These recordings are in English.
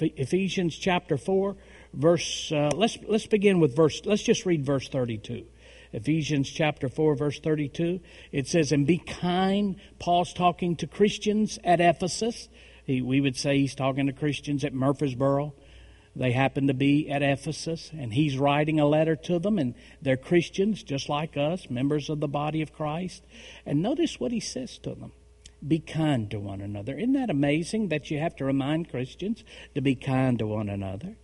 Ephesians chapter 4, verse, uh, let's, let's begin with verse, let's just read verse 32. Ephesians chapter 4, verse 32. It says, And be kind. Paul's talking to Christians at Ephesus. He, we would say he's talking to Christians at Murfreesboro. They happen to be at Ephesus, and he's writing a letter to them, and they're Christians just like us, members of the body of Christ. And notice what he says to them be kind to one another. Isn't that amazing that you have to remind Christians to be kind to one another?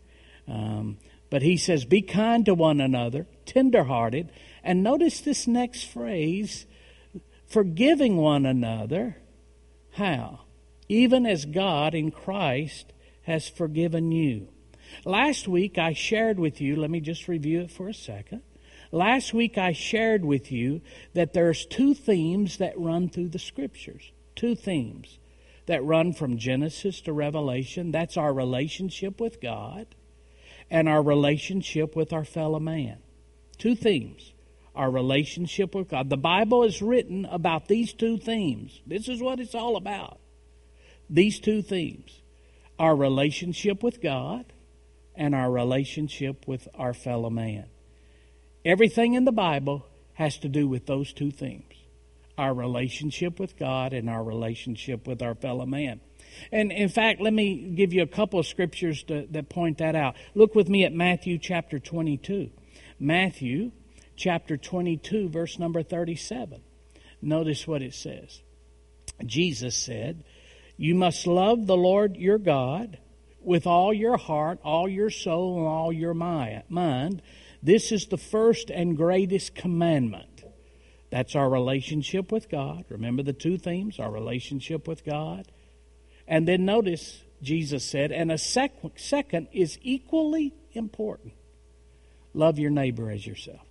Um, but he says, Be kind to one another, tenderhearted. And notice this next phrase forgiving one another. How? Even as God in Christ has forgiven you. Last week I shared with you, let me just review it for a second. Last week I shared with you that there's two themes that run through the scriptures. Two themes that run from Genesis to Revelation. That's our relationship with God and our relationship with our fellow man. Two themes. Our relationship with God. The Bible is written about these two themes. This is what it's all about. These two themes. Our relationship with God and our relationship with our fellow man. Everything in the Bible has to do with those two themes our relationship with God and our relationship with our fellow man. And in fact, let me give you a couple of scriptures to, that point that out. Look with me at Matthew chapter 22. Matthew chapter 22, verse number 37. Notice what it says. Jesus said, You must love the Lord your God with all your heart, all your soul, and all your mind. This is the first and greatest commandment. That's our relationship with God. Remember the two themes our relationship with God. And then notice, Jesus said, and a sec- second is equally important love your neighbor as yourself.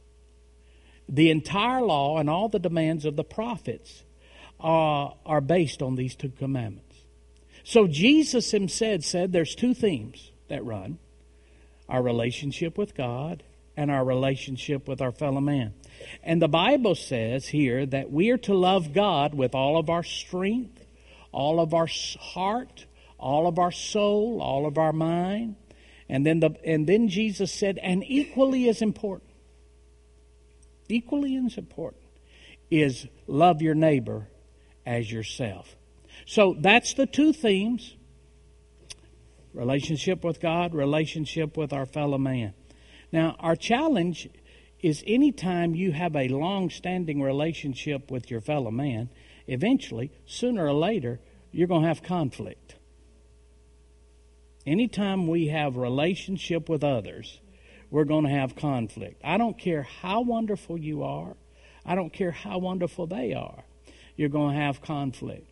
The entire law and all the demands of the prophets are, are based on these two commandments. So Jesus himself said there's two themes that run our relationship with God and our relationship with our fellow man. And the Bible says here that we are to love God with all of our strength, all of our heart, all of our soul, all of our mind. And then the and then Jesus said, and equally as important, equally as important is love your neighbor as yourself. So that's the two themes relationship with God, relationship with our fellow man. Now, our challenge is any time you have a long standing relationship with your fellow man, eventually, sooner or later, you're going to have conflict. Anytime we have relationship with others, we're going to have conflict. I don't care how wonderful you are. I don't care how wonderful they are. You're going to have conflict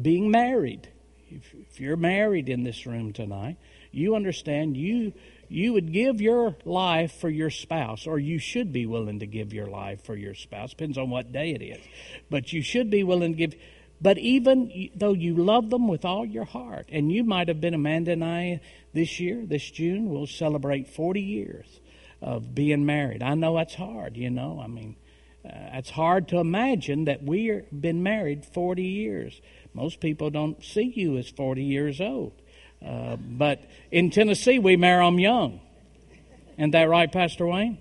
being married. If, if you're married in this room tonight, you understand you you would give your life for your spouse, or you should be willing to give your life for your spouse. Depends on what day it is, but you should be willing to give. But even though you love them with all your heart, and you might have been Amanda and I this year, this June, we'll celebrate 40 years of being married. I know that's hard, you know. I mean, uh, it's hard to imagine that we've been married 40 years. Most people don't see you as 40 years old. Uh, but in Tennessee, we marry them young. Isn't that right, Pastor Wayne?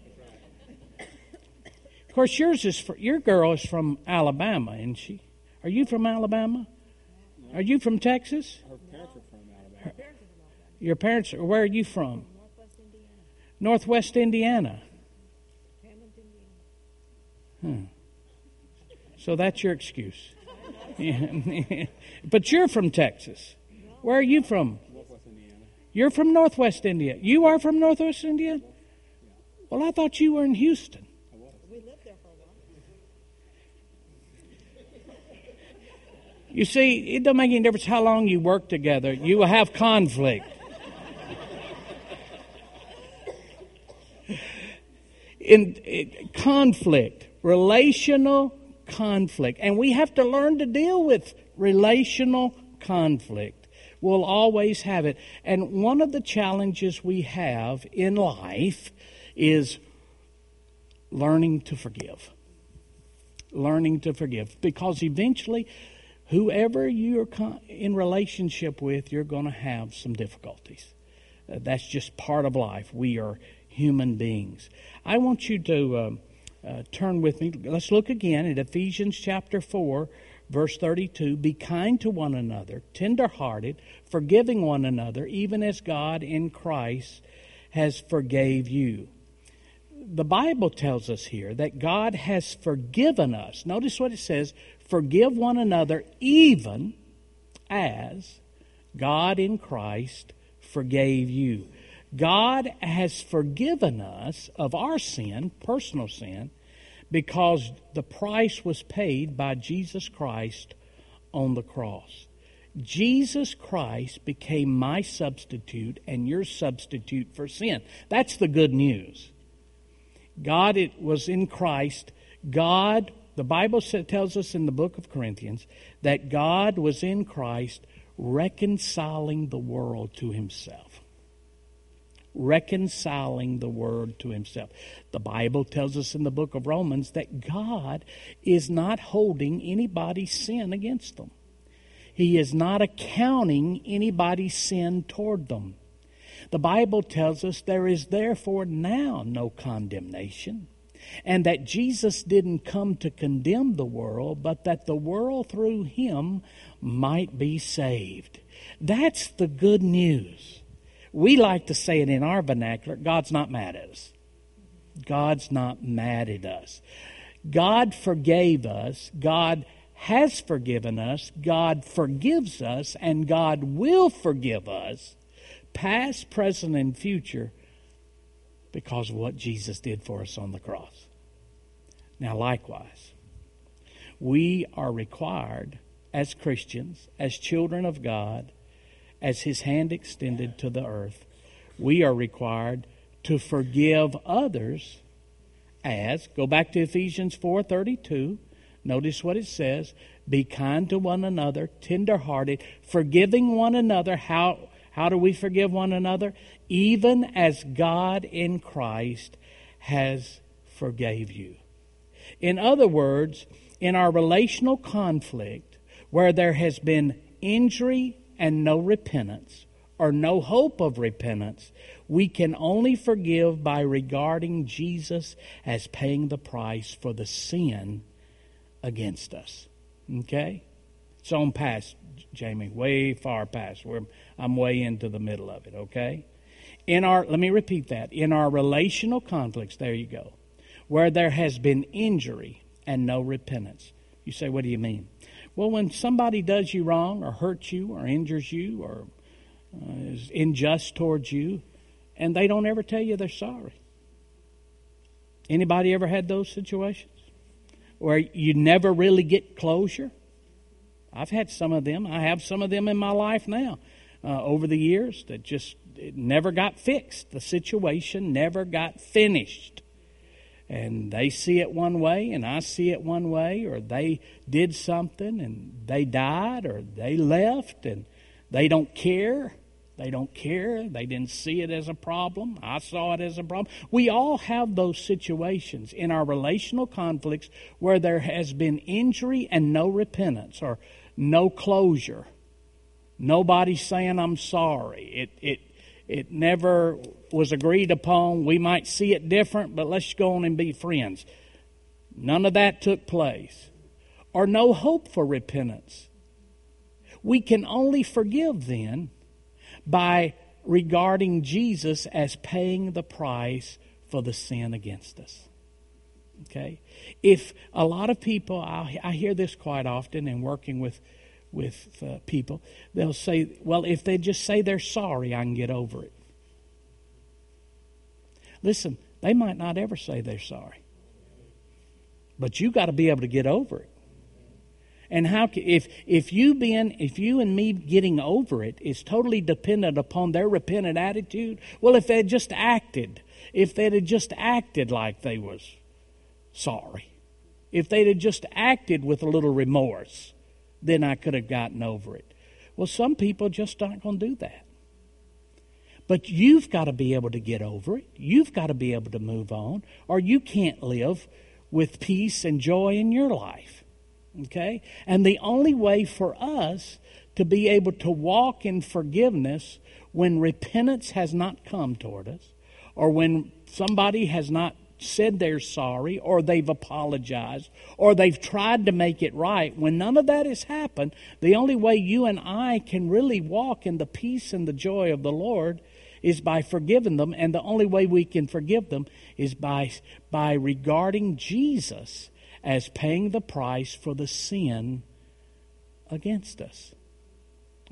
Of course, yours is for, your girl is from Alabama, isn't she? Are you from Alabama? Are you from Texas? Her parents are from Alabama. Your parents, where are you from? Northwest Indiana. northwest Hmm. So that's your excuse. but you're from Texas. Where are you from? You're from Northwest India. You are from Northwest India? Well, I thought you were in Houston. We lived there for a while. You see, it doesn't make any difference how long you work together. You will have conflict. in, in conflict, relational conflict. And we have to learn to deal with relational conflict. We'll always have it. And one of the challenges we have in life is learning to forgive. Learning to forgive. Because eventually, whoever you're in relationship with, you're going to have some difficulties. Uh, that's just part of life. We are human beings. I want you to um, uh, turn with me. Let's look again at Ephesians chapter 4, verse 32. Be kind to one another, tenderhearted, forgiving one another, even as God in Christ has forgave you. The Bible tells us here that God has forgiven us. Notice what it says forgive one another, even as God in Christ forgave you. God has forgiven us of our sin, personal sin, because the price was paid by Jesus Christ on the cross. Jesus Christ became my substitute and your substitute for sin. That's the good news. God it was in Christ. God, the Bible tells us in the book of Corinthians that God was in Christ reconciling the world to himself. Reconciling the world to himself. The Bible tells us in the book of Romans that God is not holding anybody's sin against them. He is not accounting anybody's sin toward them. The Bible tells us there is therefore now no condemnation, and that Jesus didn't come to condemn the world, but that the world through him might be saved. That's the good news. We like to say it in our vernacular God's not mad at us. God's not mad at us. God forgave us. God has forgiven us. God forgives us, and God will forgive us, past, present, and future, because of what Jesus did for us on the cross. Now, likewise, we are required as Christians, as children of God, as His hand extended to the earth, we are required to forgive others as go back to Ephesians 4:32 notice what it says be kind to one another tenderhearted forgiving one another. How how do we forgive one another? Even as God in Christ has forgave you. In other words in our relational conflict where there has been injury and no repentance, or no hope of repentance, we can only forgive by regarding Jesus as paying the price for the sin against us. Okay? It's on past, Jamie, way far past. Where I'm way into the middle of it, okay? In our, let me repeat that. In our relational conflicts, there you go, where there has been injury and no repentance. You say, what do you mean? Well, when somebody does you wrong or hurts you or injures you or uh, is unjust towards you, and they don't ever tell you they're sorry. Anybody ever had those situations where you never really get closure? I've had some of them. I have some of them in my life now uh, over the years that just never got fixed. The situation never got finished and they see it one way and I see it one way, or they did something and they died, or they left and they don't care. They don't care. They didn't see it as a problem. I saw it as a problem. We all have those situations in our relational conflicts where there has been injury and no repentance or no closure. Nobody saying I'm sorry. It it it never was agreed upon. We might see it different, but let's go on and be friends. None of that took place. Or no hope for repentance. We can only forgive then by regarding Jesus as paying the price for the sin against us. Okay? If a lot of people, I, hear this quite often in working with with uh, people, they'll say, well, if they just say they're sorry, I can get over it. Listen, they might not ever say they're sorry. But you got to be able to get over it. And how if if you being if you and me getting over it is totally dependent upon their repentant attitude, well if they just acted, if they'd just acted like they was sorry, if they'd just acted with a little remorse, then I could have gotten over it. Well, some people just aren't going to do that. But you've got to be able to get over it. You've got to be able to move on, or you can't live with peace and joy in your life. Okay? And the only way for us to be able to walk in forgiveness when repentance has not come toward us, or when somebody has not said they're sorry, or they've apologized, or they've tried to make it right, when none of that has happened, the only way you and I can really walk in the peace and the joy of the Lord is by forgiving them, and the only way we can forgive them is by, by regarding Jesus as paying the price for the sin against us.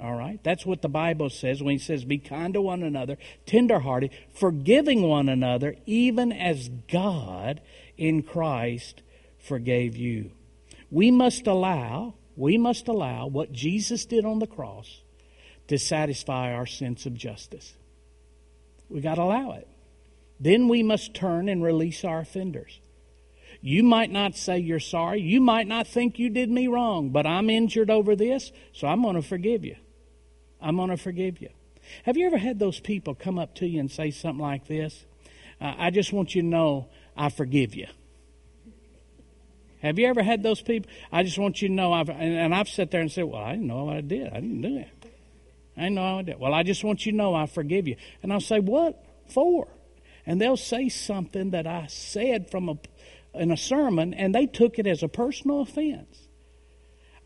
All right? That's what the Bible says when he says, Be kind to one another, tenderhearted, forgiving one another, even as God in Christ forgave you. We must allow, we must allow what Jesus did on the cross to satisfy our sense of justice. We got to allow it. Then we must turn and release our offenders. You might not say you're sorry. You might not think you did me wrong, but I'm injured over this, so I'm going to forgive you. I'm going to forgive you. Have you ever had those people come up to you and say something like this? Uh, I just want you to know I forgive you. Have you ever had those people? I just want you to know I've, and, and I've sat there and said, Well, I didn't know what I did. I didn't do it. I didn't know I did. Well, I just want you to know I forgive you. And I'll say, What for? And they'll say something that I said from a, in a sermon, and they took it as a personal offense.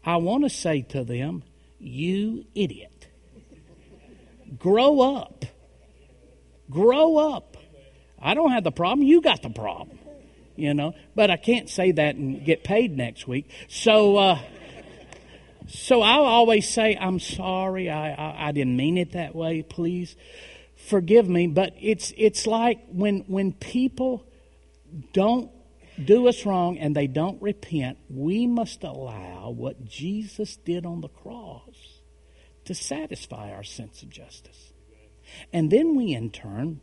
I want to say to them, You idiot. Grow up. Grow up. I don't have the problem. You got the problem. You know, but I can't say that and get paid next week. So, uh, so I'll always say, I'm sorry. I, I, I didn't mean it that way. Please forgive me. But it's, it's like when, when people don't do us wrong and they don't repent, we must allow what Jesus did on the cross to satisfy our sense of justice. And then we, in turn,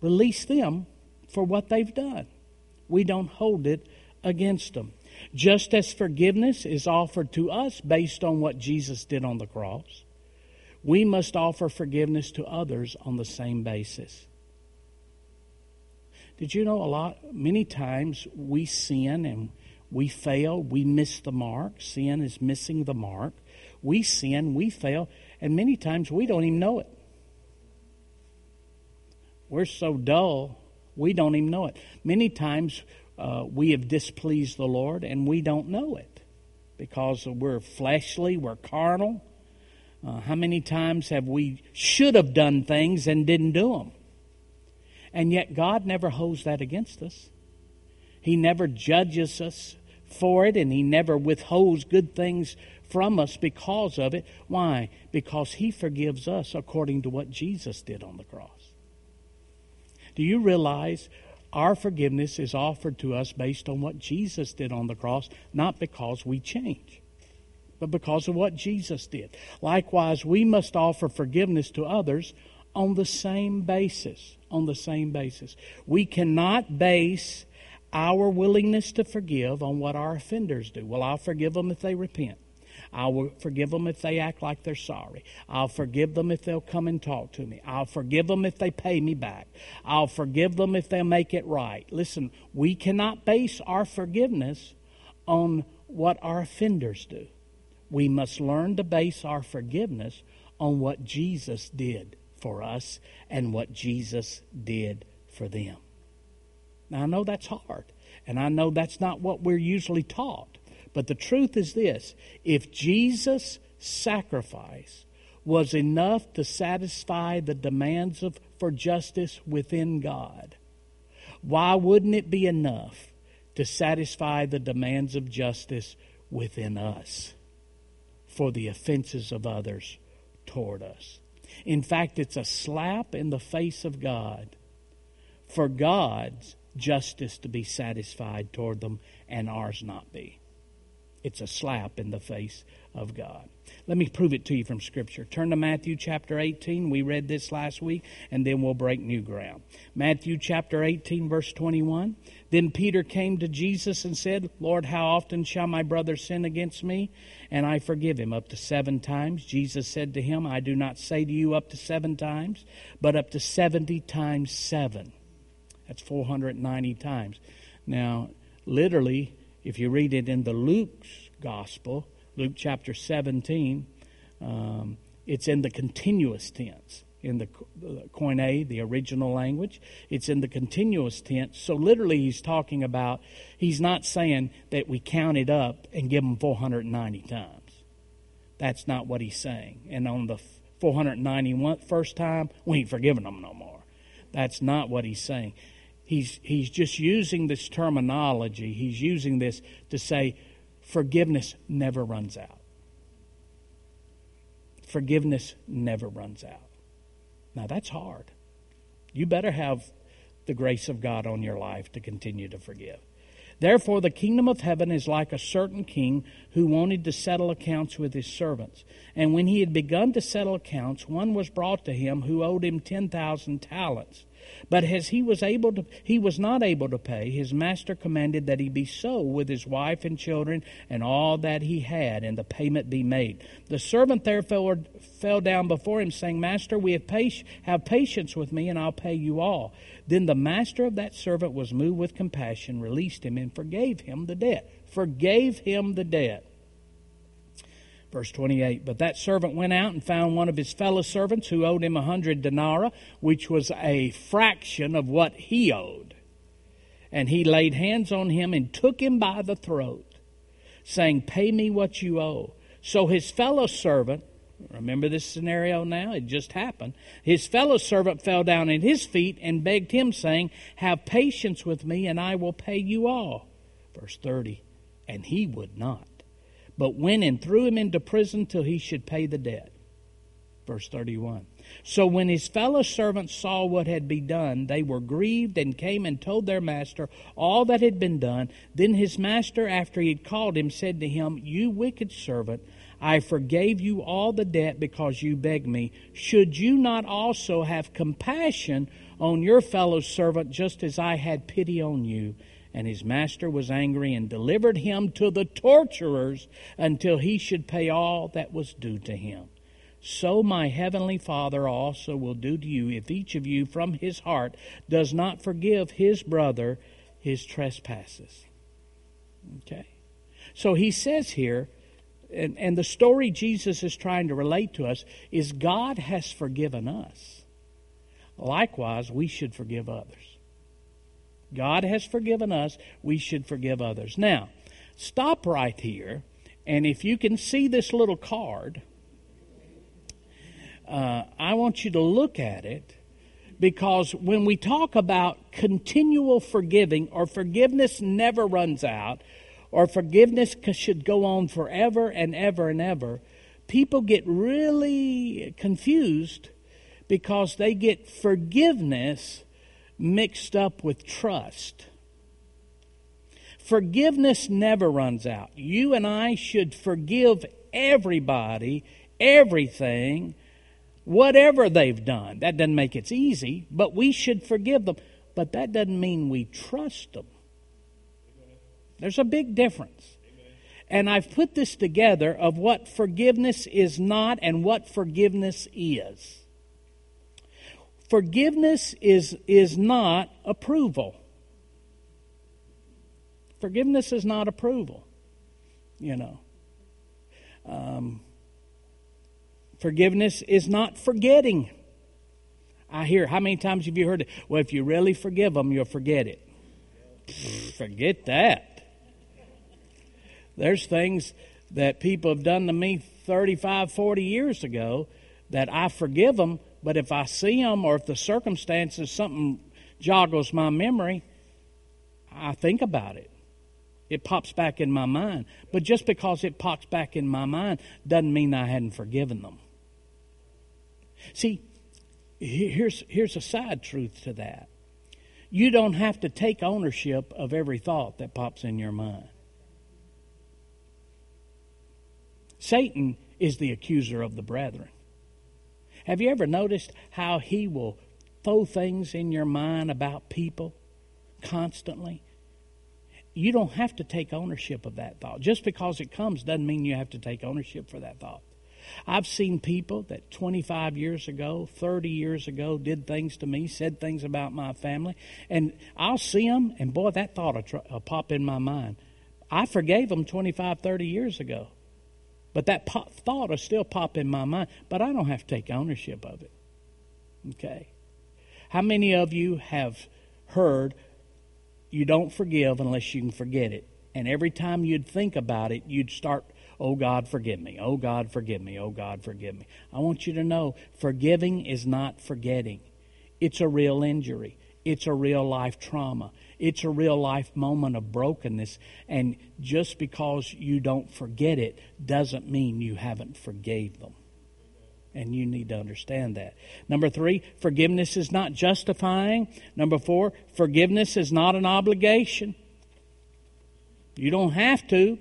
release them for what they've done. We don't hold it against them. Just as forgiveness is offered to us based on what Jesus did on the cross, we must offer forgiveness to others on the same basis. Did you know a lot, many times we sin and we fail, we miss the mark. Sin is missing the mark. We sin, we fail, and many times we don't even know it. We're so dull, we don't even know it. Many times uh, we have displeased the Lord and we don't know it because we're fleshly, we're carnal. Uh, how many times have we should have done things and didn't do them? And yet God never holds that against us. He never judges us for it and He never withholds good things from us because of it. Why? Because He forgives us according to what Jesus did on the cross. Do you realize our forgiveness is offered to us based on what Jesus did on the cross, not because we change, but because of what Jesus did? Likewise, we must offer forgiveness to others on the same basis. On the same basis. We cannot base our willingness to forgive on what our offenders do. Well, I'll forgive them if they repent. I will forgive them if they act like they're sorry. I'll forgive them if they'll come and talk to me. I'll forgive them if they pay me back. I'll forgive them if they'll make it right. Listen, we cannot base our forgiveness on what our offenders do. We must learn to base our forgiveness on what Jesus did for us and what Jesus did for them. Now, I know that's hard, and I know that's not what we're usually taught. But the truth is this if Jesus' sacrifice was enough to satisfy the demands of, for justice within God, why wouldn't it be enough to satisfy the demands of justice within us for the offenses of others toward us? In fact, it's a slap in the face of God for God's justice to be satisfied toward them and ours not be. It's a slap in the face of God. Let me prove it to you from Scripture. Turn to Matthew chapter 18. We read this last week, and then we'll break new ground. Matthew chapter 18, verse 21. Then Peter came to Jesus and said, Lord, how often shall my brother sin against me, and I forgive him? Up to seven times. Jesus said to him, I do not say to you up to seven times, but up to 70 times seven. That's 490 times. Now, literally, if you read it in the Luke's gospel, Luke chapter 17, um, it's in the continuous tense. in the the Koine, the original language. It's in the continuous tense. So literally, he's talking about, he's not saying that we count it up and give them 490 times. That's not what he's saying. And on the 491 first time, we ain't forgiving them no more. That's not what he's saying. He's, he's just using this terminology. He's using this to say forgiveness never runs out. Forgiveness never runs out. Now, that's hard. You better have the grace of God on your life to continue to forgive. Therefore, the kingdom of heaven is like a certain king who wanted to settle accounts with his servants. And when he had begun to settle accounts, one was brought to him who owed him 10,000 talents. But as he was able to, he was not able to pay, his master commanded that he be sold with his wife and children and all that he had, and the payment be made. The servant therefore fell down before him, saying, Master, we have, patience, have patience with me, and I'll pay you all. Then the master of that servant was moved with compassion, released him, and forgave him the debt. Forgave him the debt. Verse 28 But that servant went out and found one of his fellow servants who owed him a hundred denarii, which was a fraction of what he owed. And he laid hands on him and took him by the throat, saying, Pay me what you owe. So his fellow servant, remember this scenario now? It just happened. His fellow servant fell down at his feet and begged him, saying, Have patience with me, and I will pay you all. Verse 30 And he would not but went and threw him into prison till he should pay the debt. Verse 31. So when his fellow servants saw what had been done, they were grieved and came and told their master all that had been done. Then his master, after he had called him, said to him, You wicked servant, I forgave you all the debt because you begged me. Should you not also have compassion on your fellow servant just as I had pity on you? And his master was angry and delivered him to the torturers until he should pay all that was due to him. So my heavenly Father also will do to you if each of you from his heart does not forgive his brother his trespasses. Okay? So he says here, and, and the story Jesus is trying to relate to us is God has forgiven us. Likewise, we should forgive others. God has forgiven us, we should forgive others. Now, stop right here, and if you can see this little card, uh, I want you to look at it because when we talk about continual forgiving or forgiveness never runs out or forgiveness should go on forever and ever and ever, people get really confused because they get forgiveness mixed up with trust. Forgiveness never runs out. You and I should forgive everybody, everything, whatever they've done. That doesn't make it easy, but we should forgive them. But that doesn't mean we trust them. There's a big difference. And I've put this together of what forgiveness is not and what forgiveness is. Forgiveness is, is not approval. Forgiveness is not approval, you know. Um, forgiveness is not forgetting. I hear, how many times have you heard it? Well, if you really forgive them, you'll forget it. Forget that. There's things that people have done to me 35, 40 years ago that I forgive them, but if I see them or if the circumstances, something joggles my memory, I think about it. It pops back in my mind. But just because it pops back in my mind doesn't mean I hadn't forgiven them. See, here's, here's a side truth to that. You don't have to take ownership of every thought that pops in your mind. Satan is the accuser of the brethren. Have you ever noticed how he will throw things in your mind about people constantly? You don't have to take ownership of that thought. Just because it comes doesn't mean you have to take ownership for that thought. I've seen people that 25 years ago, 30 years ago did things to me, said things about my family, and I'll see them, and boy, that thought will, tr- will pop in my mind. I forgave them 25, 30 years ago. But that thought will still pop in my mind, but I don't have to take ownership of it. Okay. How many of you have heard you don't forgive unless you can forget it? And every time you'd think about it, you'd start, Oh God, forgive me. Oh God, forgive me. Oh God, forgive me. I want you to know forgiving is not forgetting. It's a real injury. It's a real life trauma. It's a real life moment of brokenness. And just because you don't forget it doesn't mean you haven't forgave them. And you need to understand that. Number three, forgiveness is not justifying. Number four, forgiveness is not an obligation. You don't have to.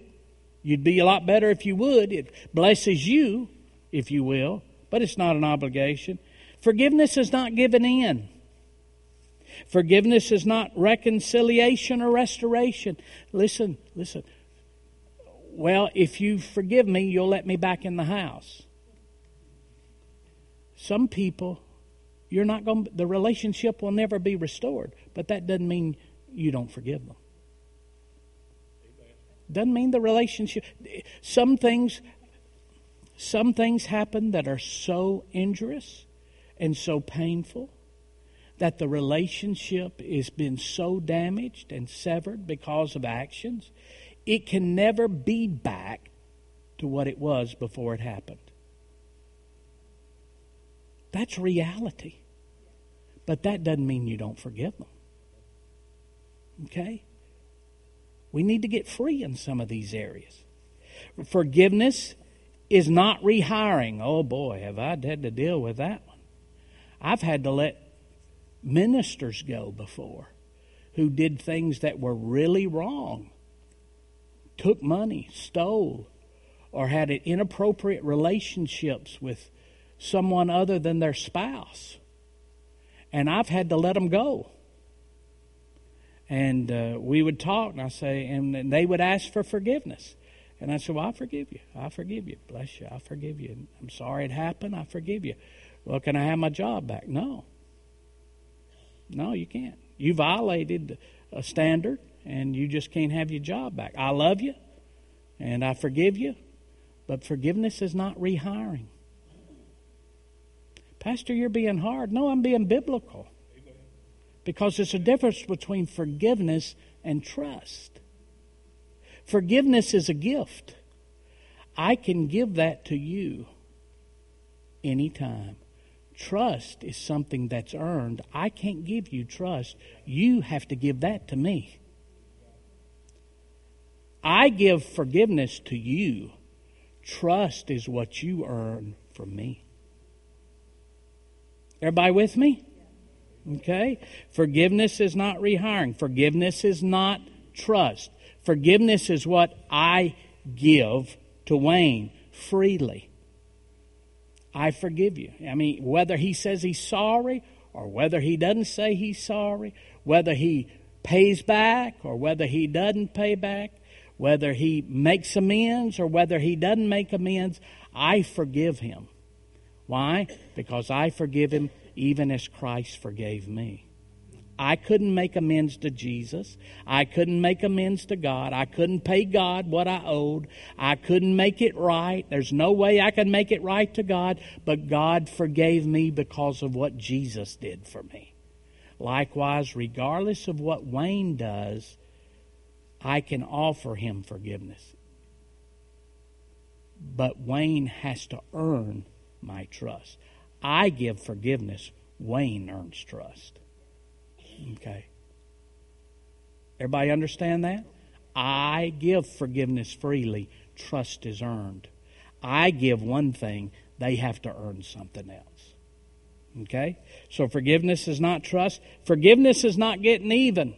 You'd be a lot better if you would. It blesses you, if you will, but it's not an obligation. Forgiveness is not given in. Forgiveness is not reconciliation or restoration. Listen, listen. Well, if you forgive me, you'll let me back in the house. Some people, you're not going the relationship will never be restored, but that doesn't mean you don't forgive them. Doesn't mean the relationship some things some things happen that are so injurious and so painful that the relationship has been so damaged and severed because of actions, it can never be back to what it was before it happened. That's reality. But that doesn't mean you don't forgive them. Okay? We need to get free in some of these areas. Forgiveness is not rehiring. Oh boy, have I had to deal with that one. I've had to let ministers go before who did things that were really wrong, took money, stole, or had inappropriate relationships with someone other than their spouse. And I've had to let them go. And uh, we would talk, and I say, and they would ask for forgiveness. And I said, Well, I forgive you. I forgive you. Bless you. I forgive you. I'm sorry it happened. I forgive you. Well, can I have my job back? No. No, you can't. You violated a standard and you just can't have your job back. I love you and I forgive you, but forgiveness is not rehiring. Pastor, you're being hard. No, I'm being biblical. Because there's a difference between forgiveness and trust. Forgiveness is a gift. I can give that to you anytime. Trust is something that's earned. I can't give you trust. You have to give that to me. I give forgiveness to you. Trust is what you earn from me. Everybody with me? Okay? Forgiveness is not rehiring. Forgiveness is not trust. Forgiveness is what I give to Wayne freely. I forgive you. I mean, whether he says he's sorry or whether he doesn't say he's sorry, whether he pays back or whether he doesn't pay back, whether he makes amends or whether he doesn't make amends, I forgive him. Why? Because I forgive him even as Christ forgave me. I couldn't make amends to Jesus. I couldn't make amends to God. I couldn't pay God what I owed. I couldn't make it right. There's no way I could make it right to God, but God forgave me because of what Jesus did for me. Likewise, regardless of what Wayne does, I can offer him forgiveness. But Wayne has to earn my trust. I give forgiveness, Wayne earns trust. Okay. Everybody understand that? I give forgiveness freely. Trust is earned. I give one thing, they have to earn something else. Okay? So forgiveness is not trust. Forgiveness is not getting even.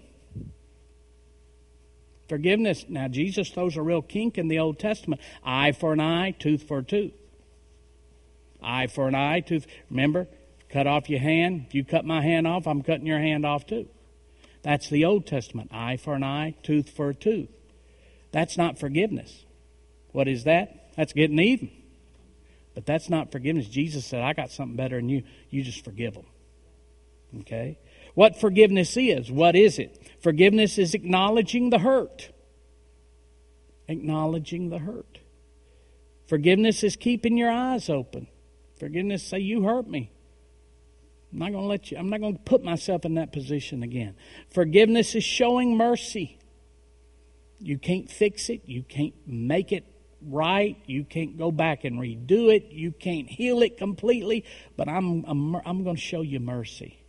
Forgiveness, now Jesus throws a real kink in the Old Testament eye for an eye, tooth for a tooth. Eye for an eye, tooth. Remember, Cut off your hand. If you cut my hand off, I'm cutting your hand off too. That's the Old Testament eye for an eye, tooth for a tooth. That's not forgiveness. What is that? That's getting even. But that's not forgiveness. Jesus said, I got something better than you. You just forgive them. Okay? What forgiveness is, what is it? Forgiveness is acknowledging the hurt. Acknowledging the hurt. Forgiveness is keeping your eyes open. Forgiveness say, You hurt me. I'm not going to let you, I'm not going to put myself in that position again. Forgiveness is showing mercy. You can't fix it. You can't make it right. You can't go back and redo it. You can't heal it completely. But I'm, I'm, I'm going to show you mercy.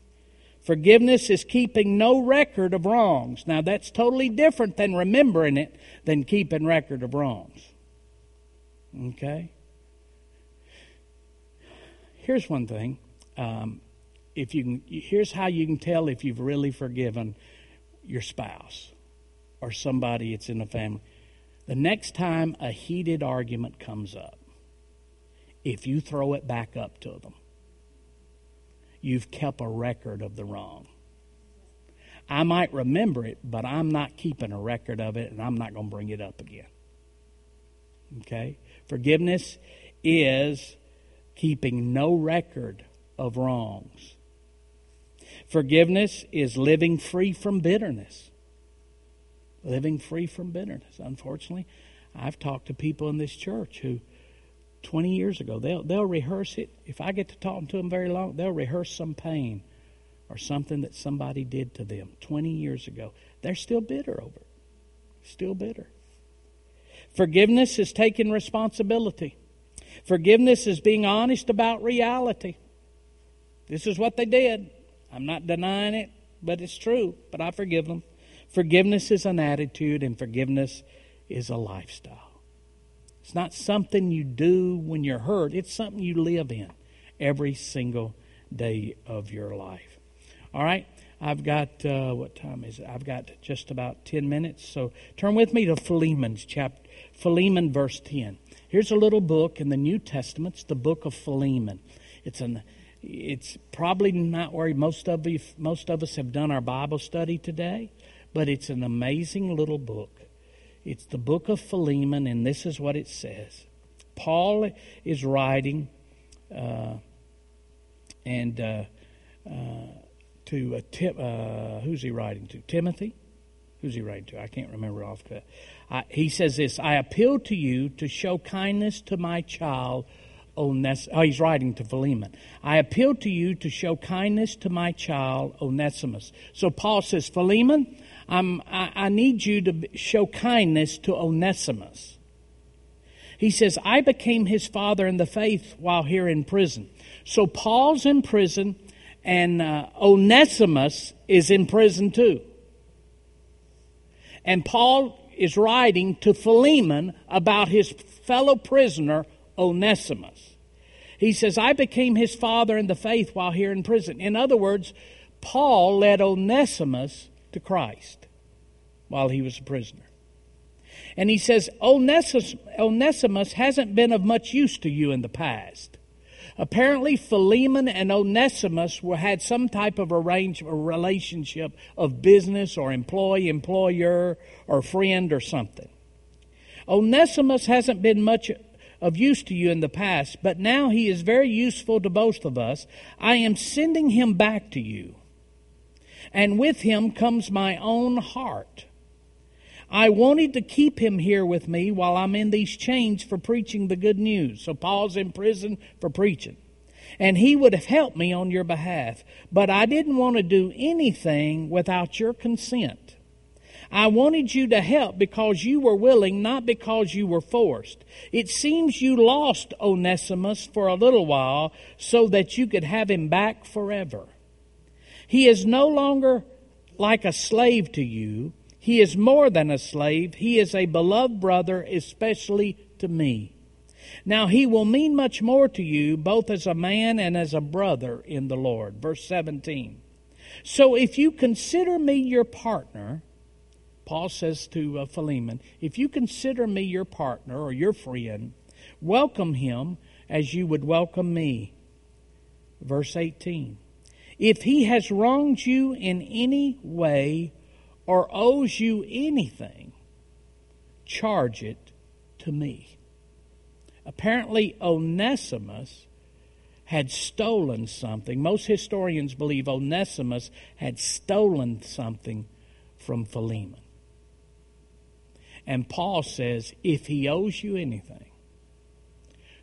Forgiveness is keeping no record of wrongs. Now, that's totally different than remembering it than keeping record of wrongs. Okay? Here's one thing. Um, if you can, here's how you can tell if you've really forgiven your spouse or somebody that's in the family. The next time a heated argument comes up, if you throw it back up to them, you've kept a record of the wrong. I might remember it, but I'm not keeping a record of it, and I'm not going to bring it up again. Okay? Forgiveness is keeping no record of wrongs. Forgiveness is living free from bitterness. Living free from bitterness. Unfortunately, I've talked to people in this church who 20 years ago. They'll, they'll rehearse it. If I get to talking to them very long, they'll rehearse some pain or something that somebody did to them 20 years ago. They're still bitter over it. Still bitter. Forgiveness is taking responsibility. Forgiveness is being honest about reality. This is what they did. I'm not denying it, but it's true. But I forgive them. Forgiveness is an attitude, and forgiveness is a lifestyle. It's not something you do when you're hurt, it's something you live in every single day of your life. All right? I've got, uh, what time is it? I've got just about 10 minutes. So turn with me to Philemon's chapter, Philemon, verse 10. Here's a little book in the New Testament. It's the book of Philemon. It's an it's probably not where most of you, most of us have done our Bible study today, but it's an amazing little book. It's the book of Philemon, and this is what it says. Paul is writing, uh, and uh, uh, to Tim, uh, who's he writing to? Timothy. Who's he writing to? I can't remember off the. he says this: I appeal to you to show kindness to my child. Oh, he's writing to Philemon. I appeal to you to show kindness to my child Onesimus. So Paul says, Philemon, I, I need you to show kindness to Onesimus. He says, I became his father in the faith while here in prison. So Paul's in prison, and uh, Onesimus is in prison too. And Paul is writing to Philemon about his fellow prisoner, Onesimus. He says, I became his father in the faith while here in prison. In other words, Paul led Onesimus to Christ while he was a prisoner. And he says, Onesimus hasn't been of much use to you in the past. Apparently, Philemon and Onesimus were, had some type of arrangement, relationship of business or employee, employer, or friend or something. Onesimus hasn't been much of use to you in the past, but now he is very useful to both of us. I am sending him back to you and with him comes my own heart. I wanted to keep him here with me while I'm in these chains for preaching the good news. So Paul's in prison for preaching. And he would have helped me on your behalf. But I didn't want to do anything without your consent. I wanted you to help because you were willing, not because you were forced. It seems you lost Onesimus for a little while so that you could have him back forever. He is no longer like a slave to you. He is more than a slave. He is a beloved brother, especially to me. Now he will mean much more to you, both as a man and as a brother in the Lord. Verse 17. So if you consider me your partner, Paul says to uh, Philemon, if you consider me your partner or your friend, welcome him as you would welcome me. Verse 18. If he has wronged you in any way or owes you anything, charge it to me. Apparently, Onesimus had stolen something. Most historians believe Onesimus had stolen something from Philemon. And Paul says, if he owes you anything,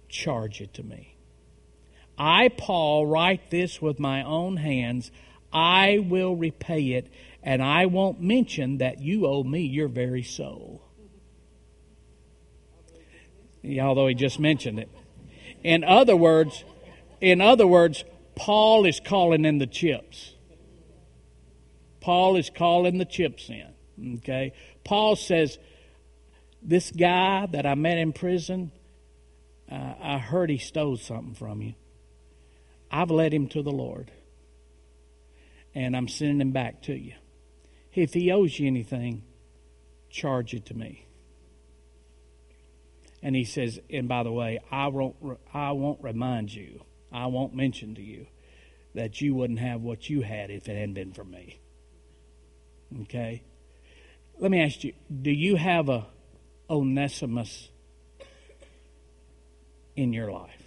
charge it to me. I, Paul, write this with my own hands. I will repay it, and I won't mention that you owe me your very soul. Although he just mentioned it. In other words, in other words, Paul is calling in the chips. Paul is calling the chips in. Okay? Paul says, This guy that I met in prison, uh, I heard he stole something from you. I've led him to the Lord. And I'm sending him back to you. If he owes you anything, charge it to me. And he says, and by the way, I won't, I won't remind you, I won't mention to you that you wouldn't have what you had if it hadn't been for me. Okay? Let me ask you, do you have a Onesimus in your life?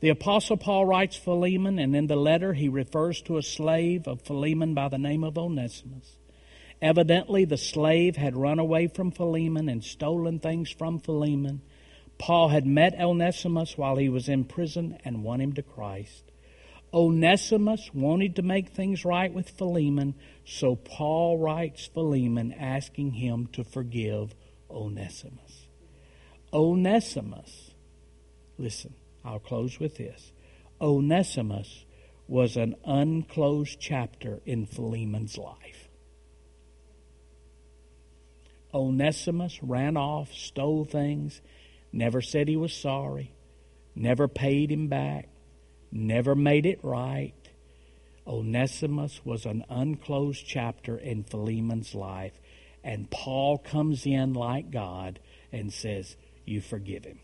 The Apostle Paul writes Philemon, and in the letter he refers to a slave of Philemon by the name of Onesimus. Evidently, the slave had run away from Philemon and stolen things from Philemon. Paul had met Onesimus while he was in prison and won him to Christ. Onesimus wanted to make things right with Philemon, so Paul writes Philemon asking him to forgive Onesimus. Onesimus, listen, I'll close with this. Onesimus was an unclosed chapter in Philemon's life. Onesimus ran off, stole things, never said he was sorry, never paid him back, never made it right. Onesimus was an unclosed chapter in Philemon's life, and Paul comes in like God and says, You forgive him.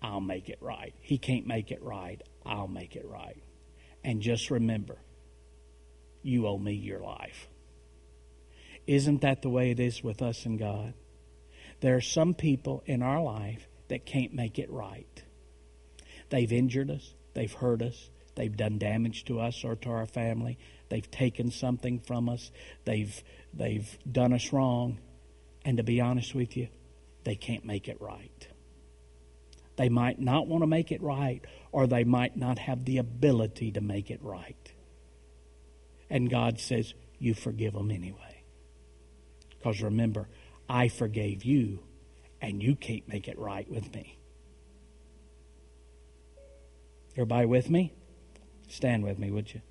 I'll make it right. He can't make it right. I'll make it right. And just remember, you owe me your life. Isn't that the way it is with us and God? There are some people in our life that can't make it right. They've injured us, they've hurt us, they've done damage to us or to our family, they've taken something from us, they've they've done us wrong, and to be honest with you, they can't make it right. They might not want to make it right, or they might not have the ability to make it right. And God says, You forgive them anyway. Because remember, I forgave you, and you can't make it right with me. Everybody with me? Stand with me, would you?